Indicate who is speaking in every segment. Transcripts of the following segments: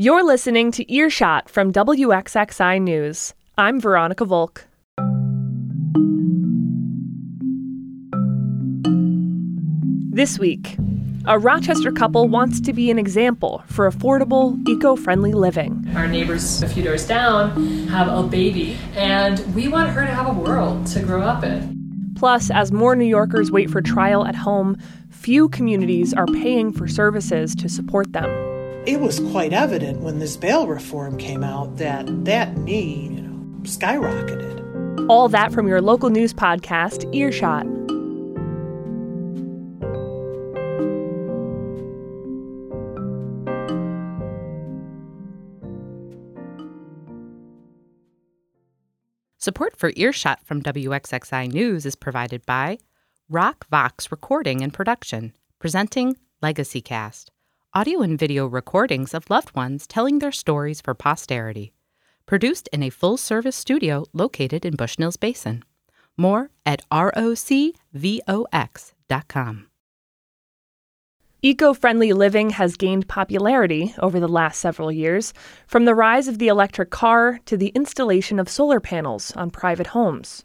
Speaker 1: You're listening to Earshot from WXXI News. I'm Veronica Volk. This week, a Rochester couple wants to be an example for affordable, eco friendly living.
Speaker 2: Our neighbors a few doors down have a baby, and we want her to have a world to grow up in.
Speaker 1: Plus, as more New Yorkers wait for trial at home, few communities are paying for services to support them.
Speaker 3: It was quite evident when this bail reform came out that that need, you know, skyrocketed.
Speaker 1: All that from your local news podcast, Earshot.
Speaker 4: Support for Earshot from WXXI News is provided by RocVox Recording and Production, presenting Legacy Cast, audio and video recordings of loved ones telling their stories for posterity. Produced in a full service studio located in Bushnell's Basin. More at rocvox.com.
Speaker 1: Eco friendly living has gained popularity over the last several years, from the rise of the electric car to the installation of solar panels on private homes.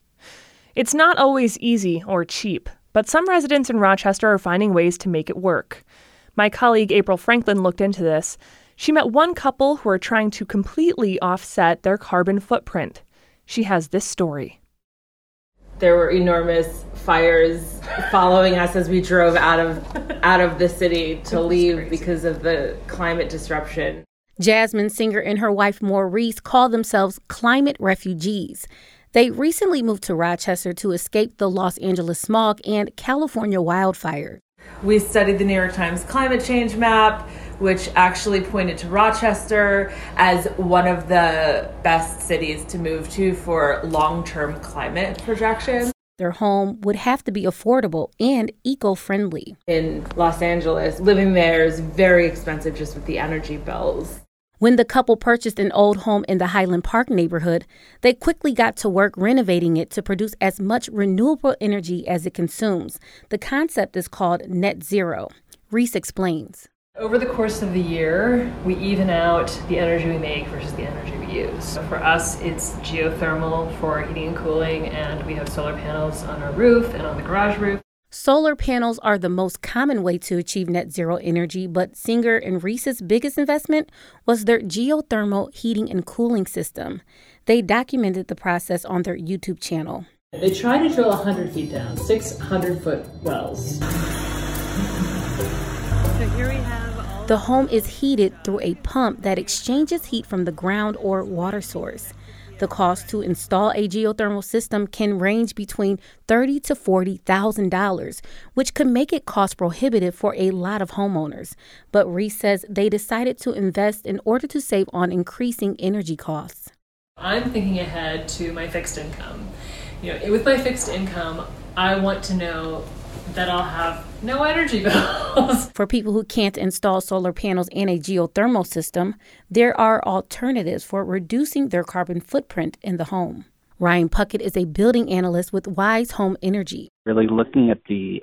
Speaker 1: It's not always easy or cheap, but some residents in Rochester are finding ways to make it work. My colleague April Franklin looked into this. She met one couple who are trying to completely offset their carbon footprint. She has this story
Speaker 5: there were enormous fires following us as we drove out of out of the city to leave crazy. because of the climate disruption.
Speaker 6: Jasmine Singer and her wife Maurice call themselves climate refugees. They recently moved to Rochester to escape the Los Angeles smog and California wildfires.
Speaker 5: We studied the New York Times climate change map which actually pointed to Rochester as one of the best cities to move to for long term climate projections.
Speaker 6: Their home would have to be affordable and eco friendly.
Speaker 5: In Los Angeles, living there is very expensive just with the energy bills.
Speaker 6: When the couple purchased an old home in the Highland Park neighborhood, they quickly got to work renovating it to produce as much renewable energy as it consumes. The concept is called net zero. Reese explains.
Speaker 2: Over the course of the year, we even out the energy we make versus the energy we use. So for us, it's geothermal for heating and cooling, and we have solar panels on our roof and on the garage roof.
Speaker 6: Solar panels are the most common way to achieve net zero energy, but Singer and Reese's biggest investment was their geothermal heating and cooling system. They documented the process on their YouTube channel.
Speaker 2: They try to drill 100 feet down, 600 foot wells.
Speaker 6: So here we have the home is heated through a pump that exchanges heat from the ground or water source. The cost to install a geothermal system can range between thirty to forty thousand dollars, which could make it cost prohibitive for a lot of homeowners. But Reese says they decided to invest in order to save on increasing energy costs.
Speaker 2: I'm thinking ahead to my fixed income. You know, with my fixed income, I want to know that I'll have no energy bills.
Speaker 6: For people who can't install solar panels and a geothermal system, there are alternatives for reducing their carbon footprint in the home. Ryan Puckett is a building analyst with Wise Home Energy.
Speaker 7: Really looking at the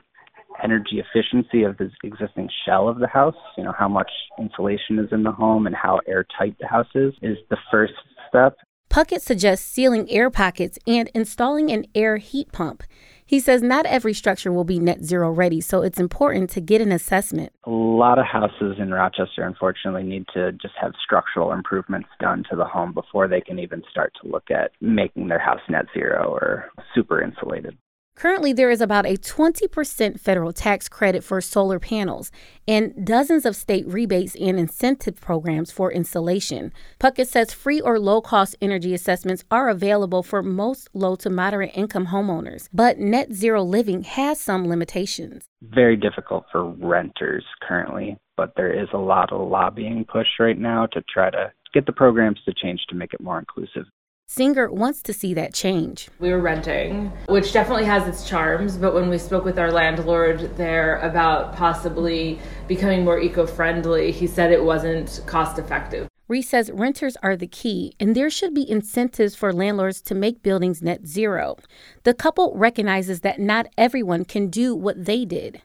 Speaker 7: energy efficiency of the existing shell of the house, you know, how much insulation is in the home and how airtight the house is, is the first step.
Speaker 6: Puckett suggests sealing air pockets and installing an air heat pump. He says not every structure will be net zero ready, so it's important to get an assessment.
Speaker 7: A lot of houses in Rochester, unfortunately, need to just have structural improvements done to the home before they can even start to look at making their house net zero or super insulated.
Speaker 6: Currently, there is about a 20% federal tax credit for solar panels and dozens of state rebates and incentive programs for installation. Puckett says free or low cost energy assessments are available for most low to moderate income homeowners, but net zero living has some limitations.
Speaker 7: Very difficult for renters currently, but there is a lot of lobbying push right now to try to get the programs to change to make it more inclusive.
Speaker 6: Singer wants to see that change.
Speaker 5: We were renting, which definitely has its charms, but when we spoke with our landlord there about possibly becoming more eco friendly, he said it wasn't cost effective.
Speaker 6: Reese says renters are the key, and there should be incentives for landlords to make buildings net zero. The couple recognizes that not everyone can do what they did.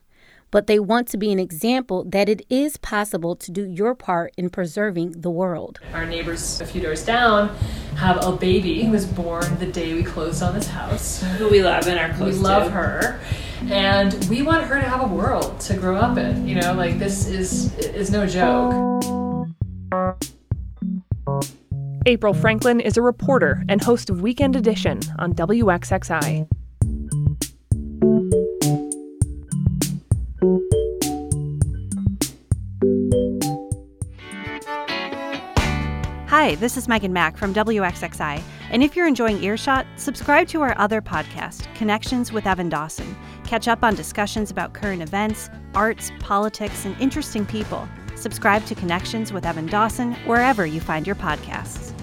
Speaker 6: But they want to be an example that it is possible to do your part in preserving the world.
Speaker 2: Our neighbors a few doors down have a baby who was born the day we closed on this house.
Speaker 5: Who we love and are close
Speaker 2: We love
Speaker 5: to.
Speaker 2: her. And we want her to have a world to grow up in. You know, like this is is no joke.
Speaker 1: April Franklin is a reporter and host of Weekend Edition on WXXI.
Speaker 8: Hi, this is Megan Mack from WXXI. And if you're enjoying Earshot, subscribe to our other podcast, Connections with Evan Dawson. Catch up on discussions about current events, arts, politics, and interesting people. Subscribe to Connections with Evan Dawson wherever you find your podcasts.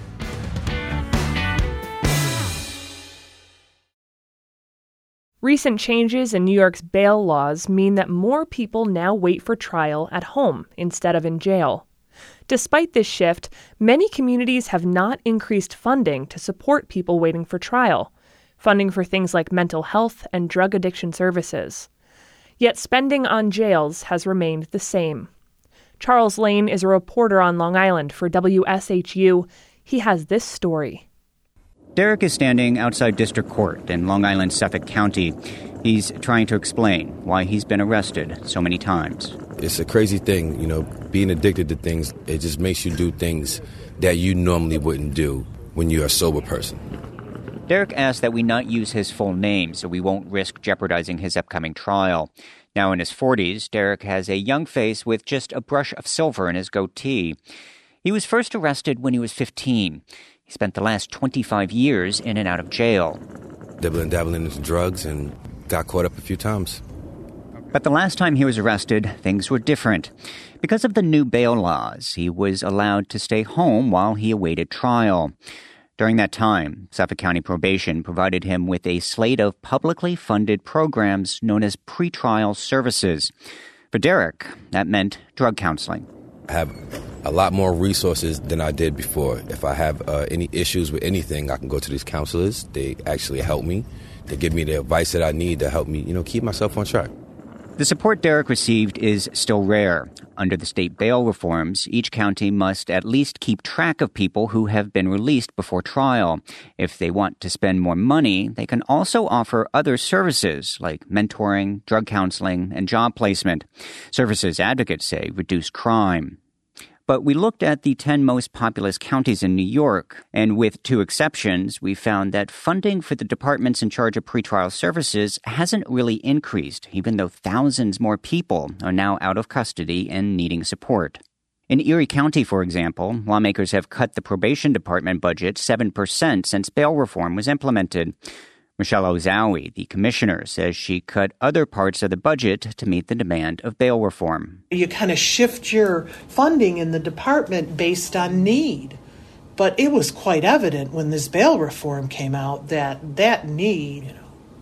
Speaker 1: Recent changes in New York's bail laws mean that more people now wait for trial at home instead of in jail. Despite this shift, many communities have not increased funding to support people waiting for trial, funding for things like mental health and drug addiction services. Yet spending on jails has remained the same. Charles Lane is a reporter on Long Island for WSHU. He has this story.
Speaker 9: Derek is standing outside District Court in Long Island, Suffolk County. He's trying to explain why he's been arrested so many times.
Speaker 10: It's a crazy thing, you know, being addicted to things, it just makes you do things that you normally wouldn't do when you're a sober person.
Speaker 9: Derek asked that we not use his full name so we won't risk jeopardizing his upcoming trial. Now in his 40s, Derek has a young face with just a brush of silver in his goatee. He was first arrested when he was 15. He spent the last 25 years in and out of jail.
Speaker 10: Dabbling, dabbling into drugs and got caught up a few times.
Speaker 9: But the last time he was arrested, things were different. Because of the new bail laws, he was allowed to stay home while he awaited trial. During that time, Suffolk County Probation provided him with a slate of publicly funded programs known as pretrial services. For Derek, that meant drug counseling.
Speaker 10: I have a lot more resources than I did before. If I have uh, any issues with anything, I can go to these counselors. They actually help me. They give me the advice that I need to help me, you know, keep myself on track.
Speaker 9: The support Derek received is still rare. Under the state bail reforms, each county must at least keep track of people who have been released before trial. If they want to spend more money, they can also offer other services like mentoring, drug counseling, and job placement. Services advocates say reduce crime. But we looked at the 10 most populous counties in New York, and with two exceptions, we found that funding for the departments in charge of pretrial services hasn't really increased, even though thousands more people are now out of custody and needing support. In Erie County, for example, lawmakers have cut the probation department budget 7% since bail reform was implemented. Michelle Ozowie, the commissioner, says she cut other parts of the budget to meet the demand of bail reform.
Speaker 3: You kind of shift your funding in the department based on need. But it was quite evident when this bail reform came out that that need you know,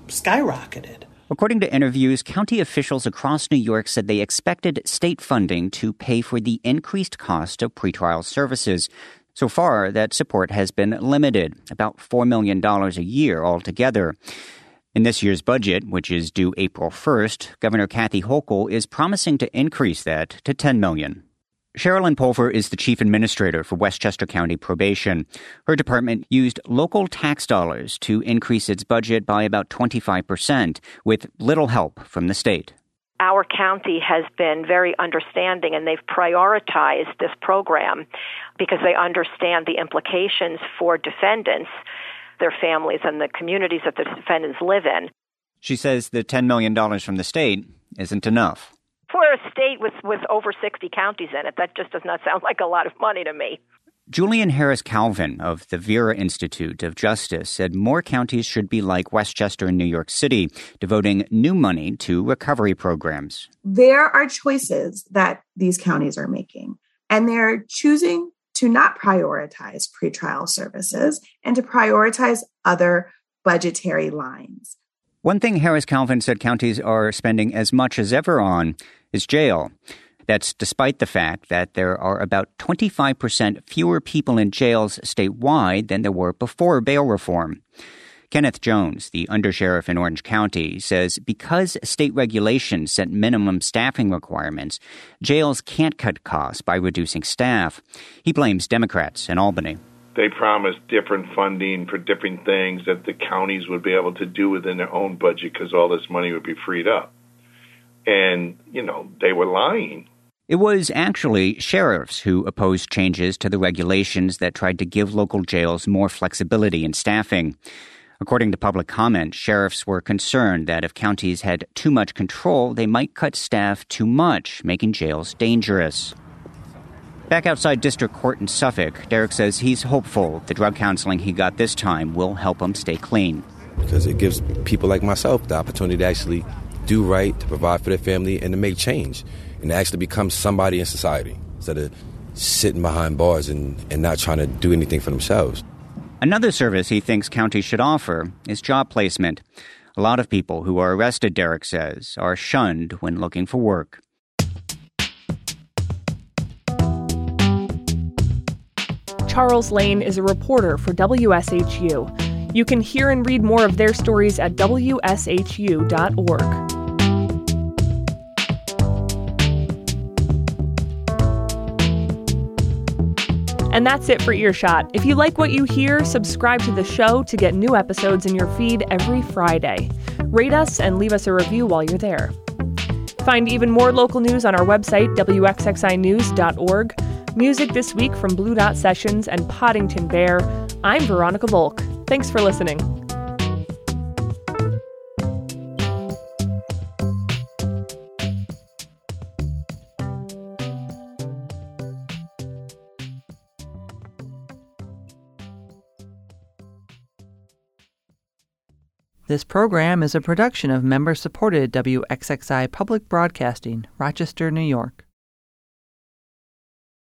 Speaker 3: skyrocketed.
Speaker 9: According to interviews, county officials across New York said they expected state funding to pay for the increased cost of pretrial services. So far, that support has been limited, about $4 million a year altogether. In this year's budget, which is due April 1st, Governor Kathy Hochul is promising to increase that to 10 million. Sherilyn Pulver is the chief administrator for Westchester County Probation. Her department used local tax dollars to increase its budget by about 25%, with little help from the state
Speaker 11: our county has been very understanding and they've prioritized this program because they understand the implications for defendants, their families, and the communities that the defendants live in.
Speaker 9: She says the $10 million from the state isn't enough.
Speaker 11: For a state with, with over 60 counties in it, that just does not sound like a lot of money to me.
Speaker 9: Julian Harris Calvin of the Vera Institute of Justice said more counties should be like Westchester and New York City, devoting new money to recovery programs.
Speaker 12: There are choices that these counties are making, and they're choosing to not prioritize pretrial services and to prioritize other budgetary lines.
Speaker 9: One thing Harris Calvin said counties are spending as much as ever on is jail. That's despite the fact that there are about 25% fewer people in jails statewide than there were before bail reform. Kenneth Jones, the undersheriff in Orange County, says because state regulations set minimum staffing requirements, jails can't cut costs by reducing staff. He blames Democrats in Albany.
Speaker 13: They promised different funding for different things that the counties would be able to do within their own budget because all this money would be freed up. And, you know, they were lying.
Speaker 9: It was actually sheriffs who opposed changes to the regulations that tried to give local jails more flexibility in staffing. According to public comment, sheriffs were concerned that if counties had too much control, they might cut staff too much, making jails dangerous. Back outside District Court in Suffolk, Derek says he's hopeful the drug counseling he got this time will help him stay clean.
Speaker 10: Because it gives people like myself the opportunity to actually do right, to provide for their family, and to make change, and to actually become somebody in society instead of sitting behind bars and, and not trying to do anything for themselves.
Speaker 9: Another service he thinks counties should offer is job placement. A lot of people who are arrested, Derek says, are shunned when looking for work.
Speaker 1: Charles Lane is a reporter for WSHU. You can hear and read more of their stories at WSHU.org. And that's it for Earshot. If you like what you hear, subscribe to the show to get new episodes in your feed every Friday. Rate us and leave us a review while you're there. Find even more local news on our website, WXXInews.org. Music this week from Blue Dot Sessions and Poddington Bear. I'm Veronica Volk. Thanks for listening.
Speaker 14: This program is a production of member supported WXXI Public Broadcasting, Rochester, New York.